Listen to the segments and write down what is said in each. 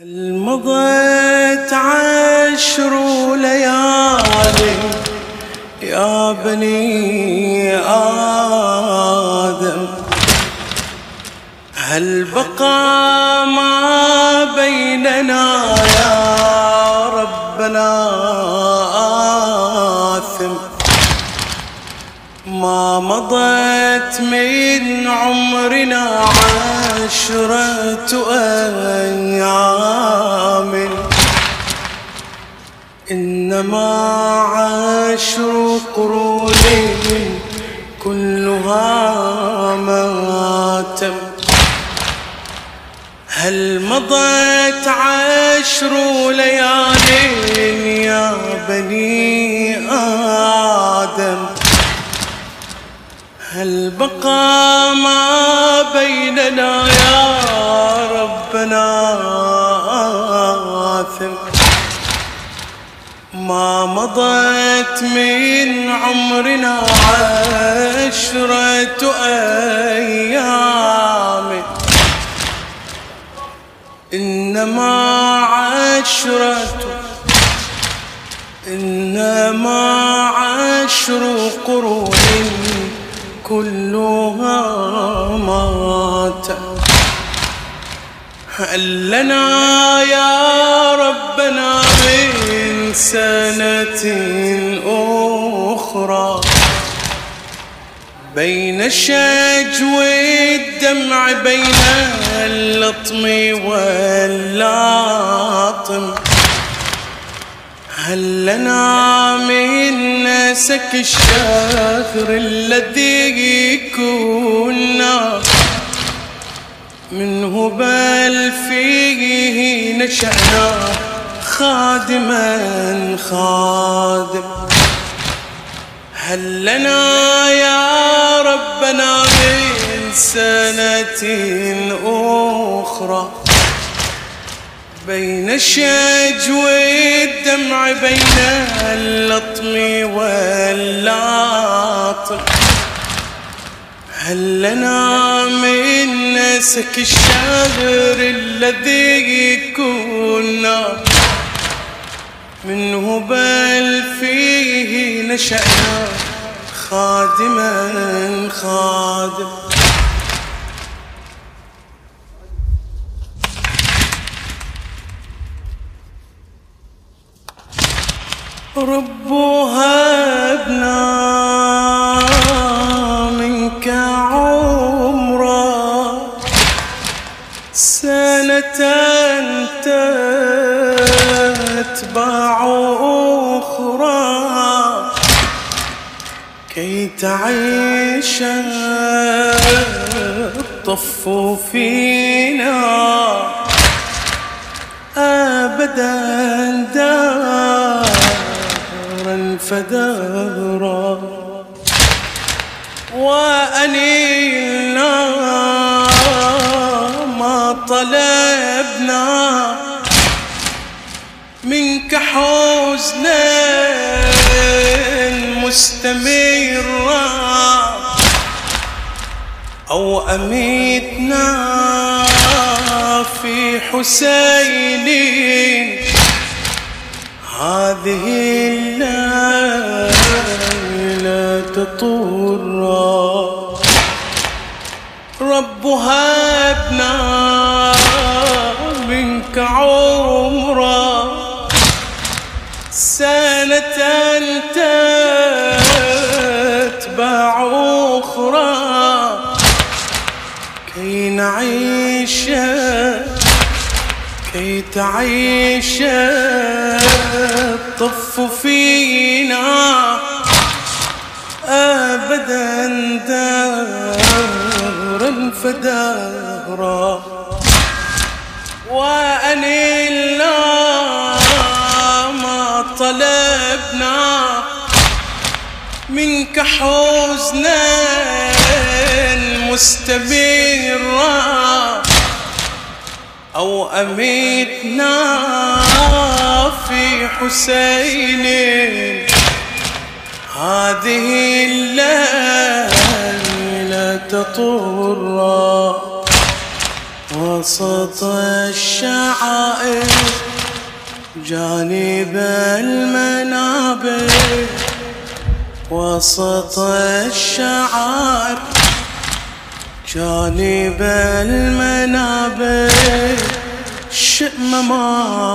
هل مضت عشر ليالي يا بني آدم هل بقى ما بيننا ما مضت من عمرنا عشرة أيام. إنما عشر قرون كلها ماتم هل مضت عشر ليال يا بني هل بقى ما بيننا يا ربنا. آثم ما مضت من عمرنا عشرة أيام. إنما عشرة إنما عشر قرون. كلها مات هل لنا يا ربنا من سنة أخرى؟ بين الشج والدمع بين اللطم واللاطم. هل لنا من نسك الشهر الذي كنا منه بل فيه نشأنا خادما خادم. هل لنا يا ربنا من سنة أخرى بين الشج والدمع بين اللطم واللاطم هل لنا من نسك الشهر الذي كنا؟ منه بل فيه نشأنا خادما خادم. رب هبنا منك عمرا. سنة تتبع أخرى. كي تعيش الطف فينا. أبدا دارا فدارا. وأنينا ما طلبنا منك حزنا مستمرا. أو أميتنا في حسين هذه الليلة تطر رب هبنا منك عمرا. سنة تتبع أخرى. كي نعيش تعيش الطف فينا. أبدا دارا فدارا. وأنلنا ما طلبنا منك حزنا مستمرا أو أميتنا في حسين. هذه الليلة تطر وسط الشعائر جانب المنابر وسط الشعائر. جانب المنابر شمماتي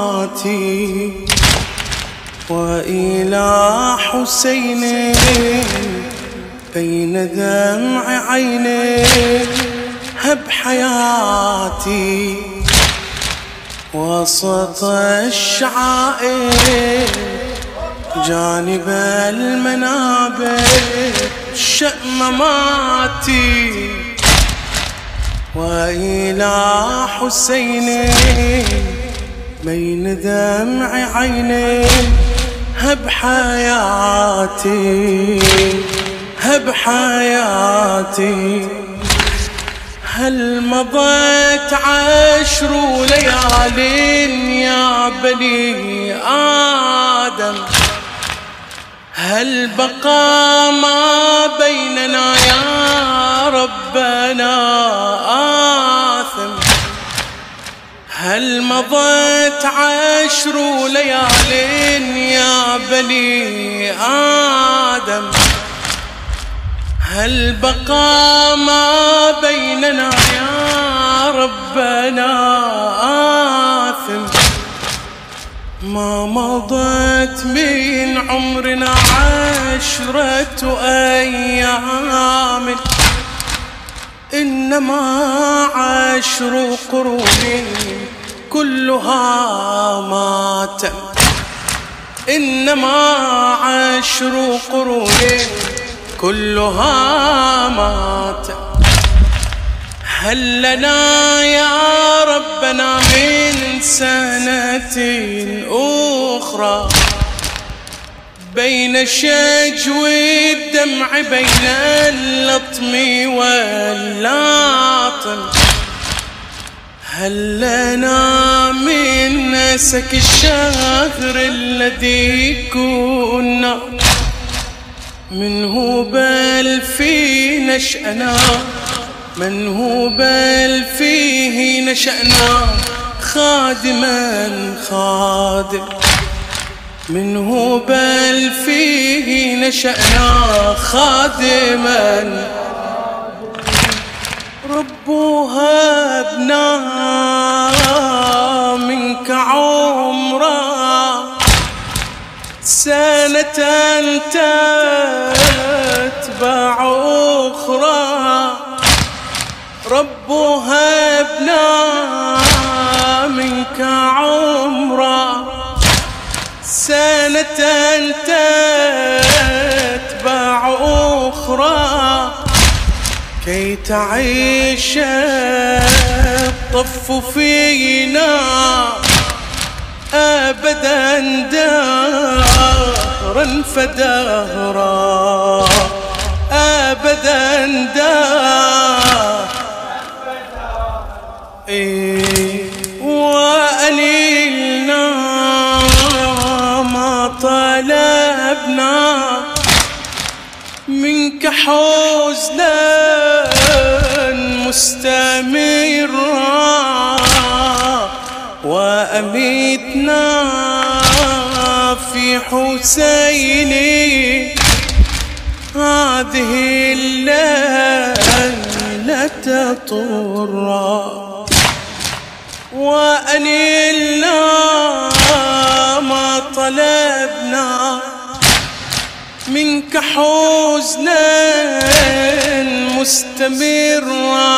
وإلى حسين بين دمع عيني هب حياتي. وسط الشعائر جانب المنابر شمماتي وإلى حسين بين دمع عيني هب حياتي هب حياتي. هل مضت عشر ليال يا بني آدم؟ هل بقى ما بيننا يا ربنا آثم. هل مضت عشر ليال يا بني آدم؟ هل بقى ما بيننا يا ربنا آثم؟ ما مضت من عمرنا عشرة أيام. إنما عشر قرون كلها مات إنما عشر قرون كلها مات هل لنا يا ربنا من سنة أخرى؟ بين الشجو الدمع بين اللطم واللاطم. هل لنا من نسك الشهر الذي كنا؟ منه بل في نشأنا؟ من هو بل فيه نشأنا؟ خادما خادم. منه بل فيه نشأنا خادما. ربوها ابنا منك عمرا. سنة تتبع أخرى. ربها ابنا منك عمرا. سنة تتبع أخرى. كي تعيش الطف فينا أبدا دارا فدهرا. أبدا دارا حزنا مستمرا وأميتنا في حسيني هذه الليلة طرا وأنلنا ما طلبنا. منك حزنا مستمرا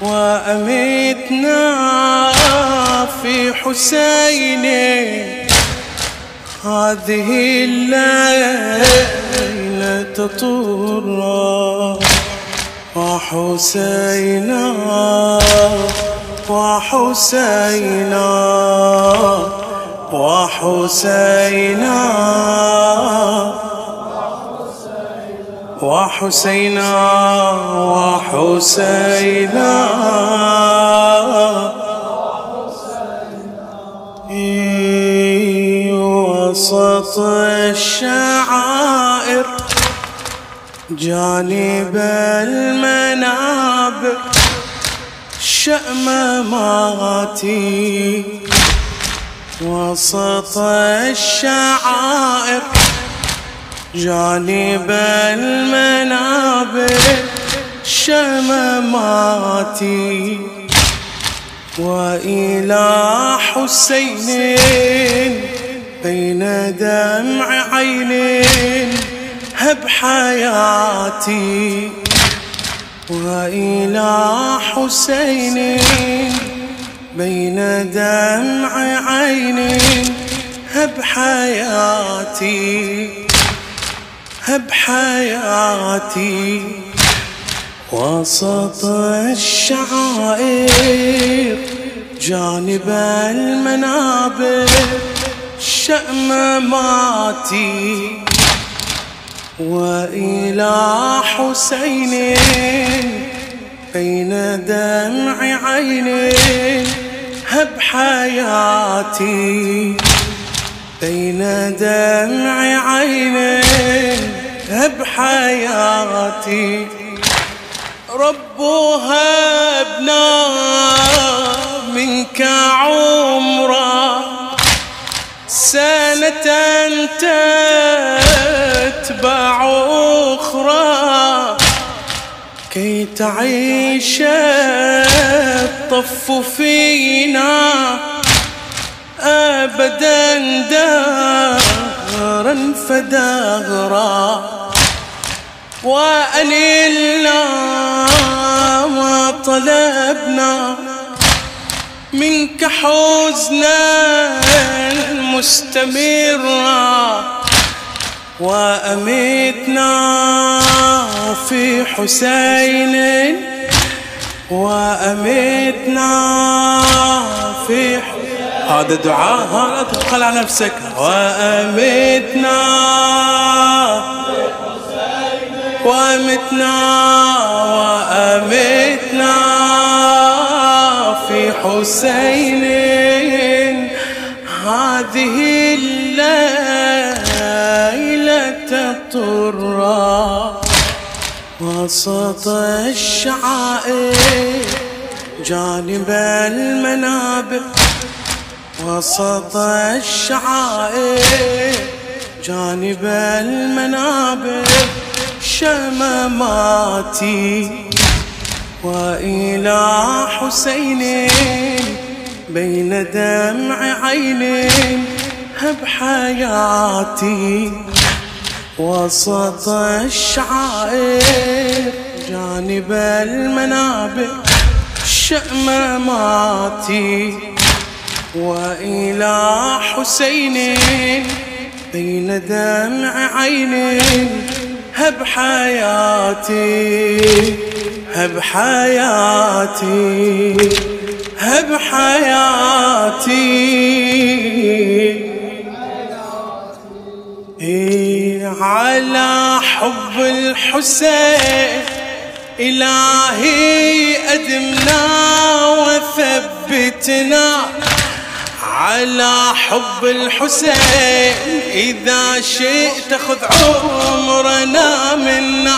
وأميتنا في حسيني هذه الليلة طرا وحسينا وحسينا. وحسينا. وحسينا وحسينا. وسط الشعائر جانب المنابر شأمماتي وسط الشعائر جانب المنابر شمماتي وإلى حسين بين دمع عين هب حياتي. وإلى حسين بين دمع عين هب حياتي هب حياتي. وسط الشعائر جانب المنابر شأمماتي وإلى حسين بين دمع عين هب حياتي بين دمع عين هب حياتي ربها ابنا منك عمرا. سنة تتبع أخرى. كي تعيش الطف فينا أبدا دارا فدهرا. وأنلنا ما طلبنا منك حزنا مستمرا. وأميتنا في حسين وأميتنا في هذا دعاء هذا تدخل على نفسك. وأميتنا وأمتنا وأمتنا في حسين. هذه وسط الشعائر جانب المنابر. وسط الشعائر جانب المنابر. شمماتي وإلى حسين بين دمع عين هب حياتي. وسط الشعائر جانب المنابر شمماتي وإلى حسين بين دمع عين هب حياتي هب حياتي هب حياتي. إيه. على حب الحسين إلهي أدمنا وثبتنا. على حب الحسين إذا شئت خذ عمرنا منا.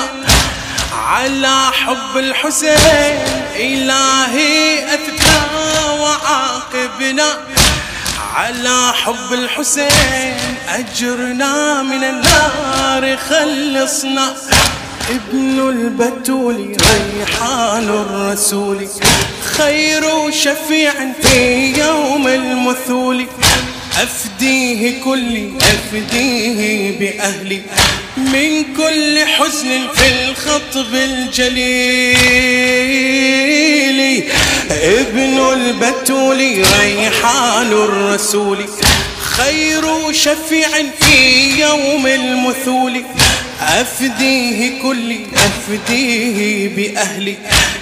على حب الحسين إلهي أثبنا وعاقبنا. على حب الحسين أجرنا من النار خلصنا. ابن البتول ريحان الرسول خير شفيع في يوم المثول. أفديه كلي أفديه بأهلي من كل حزن في الخطب الجليل. ابن البتول ريحان الرسول خير شفيع في يوم المثول. أفديه كلي أفديه بأهلي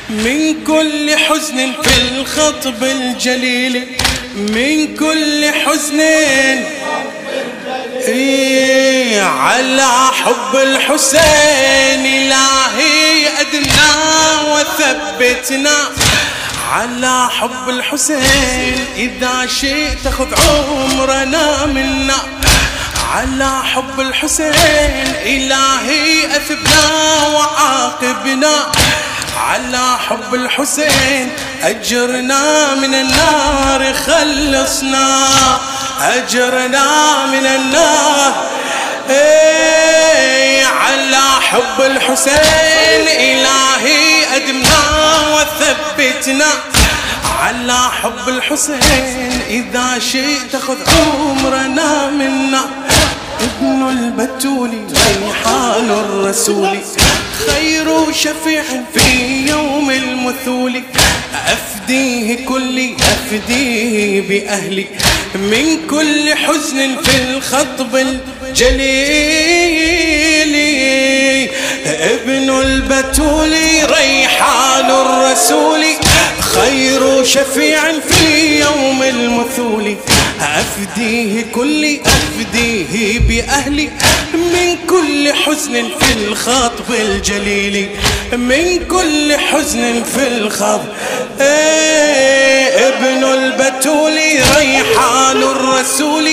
من كل حزن في الخطب الجليل. من كل حزن إيه على حب الحسين إلهي أدنا وثبتنا. على حب الحسين إذا شئت خذ عمرنا منا. على حب الحسين إلهي أثبنا وعاقبنا. على حب الحسين أجرنا من النار خلصنا. أجرنا من النار. إيه على حب الحسين إلهي أدمنا وثبتنا. على حب الحسين إذا شئت خذ عمرنا منا. ابن البتول ريحان الرسول. خير شفيع في يوم المثول. أفديه كلي أفديه بأهلي من كل حزن في الخطب الجليل. ابن البتول ريحان الرسول خير شفيع في يوم المثول. أفديه كل أفديه بأهلي من كل حزن في الخطب الجليل. من كل حزن في الخطب إيه ابن البتول ريحان الرسول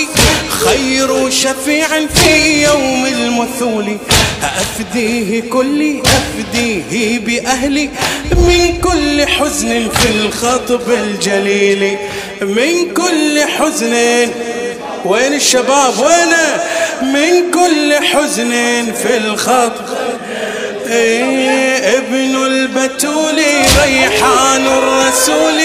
خير شفيع في يوم المثول. أفديه كل أفديه بأهلي. من كل حزن في الخطب الجليل. من كل حزن. وين الشباب؟ وين؟ من كل حزن في الخطب. ابن البتول ريحان الرسول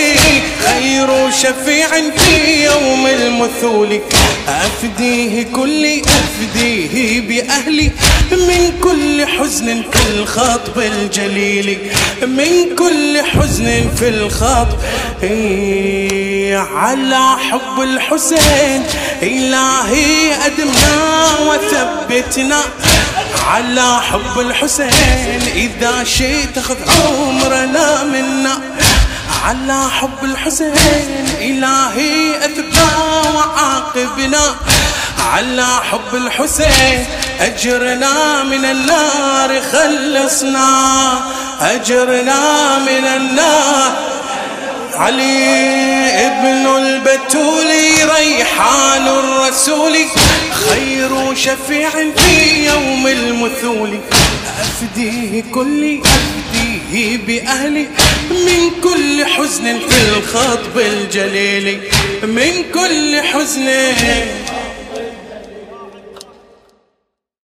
خير شفيع في يوم المثول. أفديه كل أفديه بأهلي من كل حزن في الخطب الجليل. من كل حزن في الخطب إيه على حب الحسين. إلهي أدمنا وثبتنا. على حب الحسين إذا شئت خذ عمرنا منا. على حب الحسين إلهي أثبنا وعاقبنا. على حب الحسين أجرنا من النار خلصنا. أجرنا من النار علي ابن البتول ريحان الرسول. خير شفيع في يوم المثول. أفديه كل أفديه بأهلي من كل حزن في الخطب الجليل من كل حزن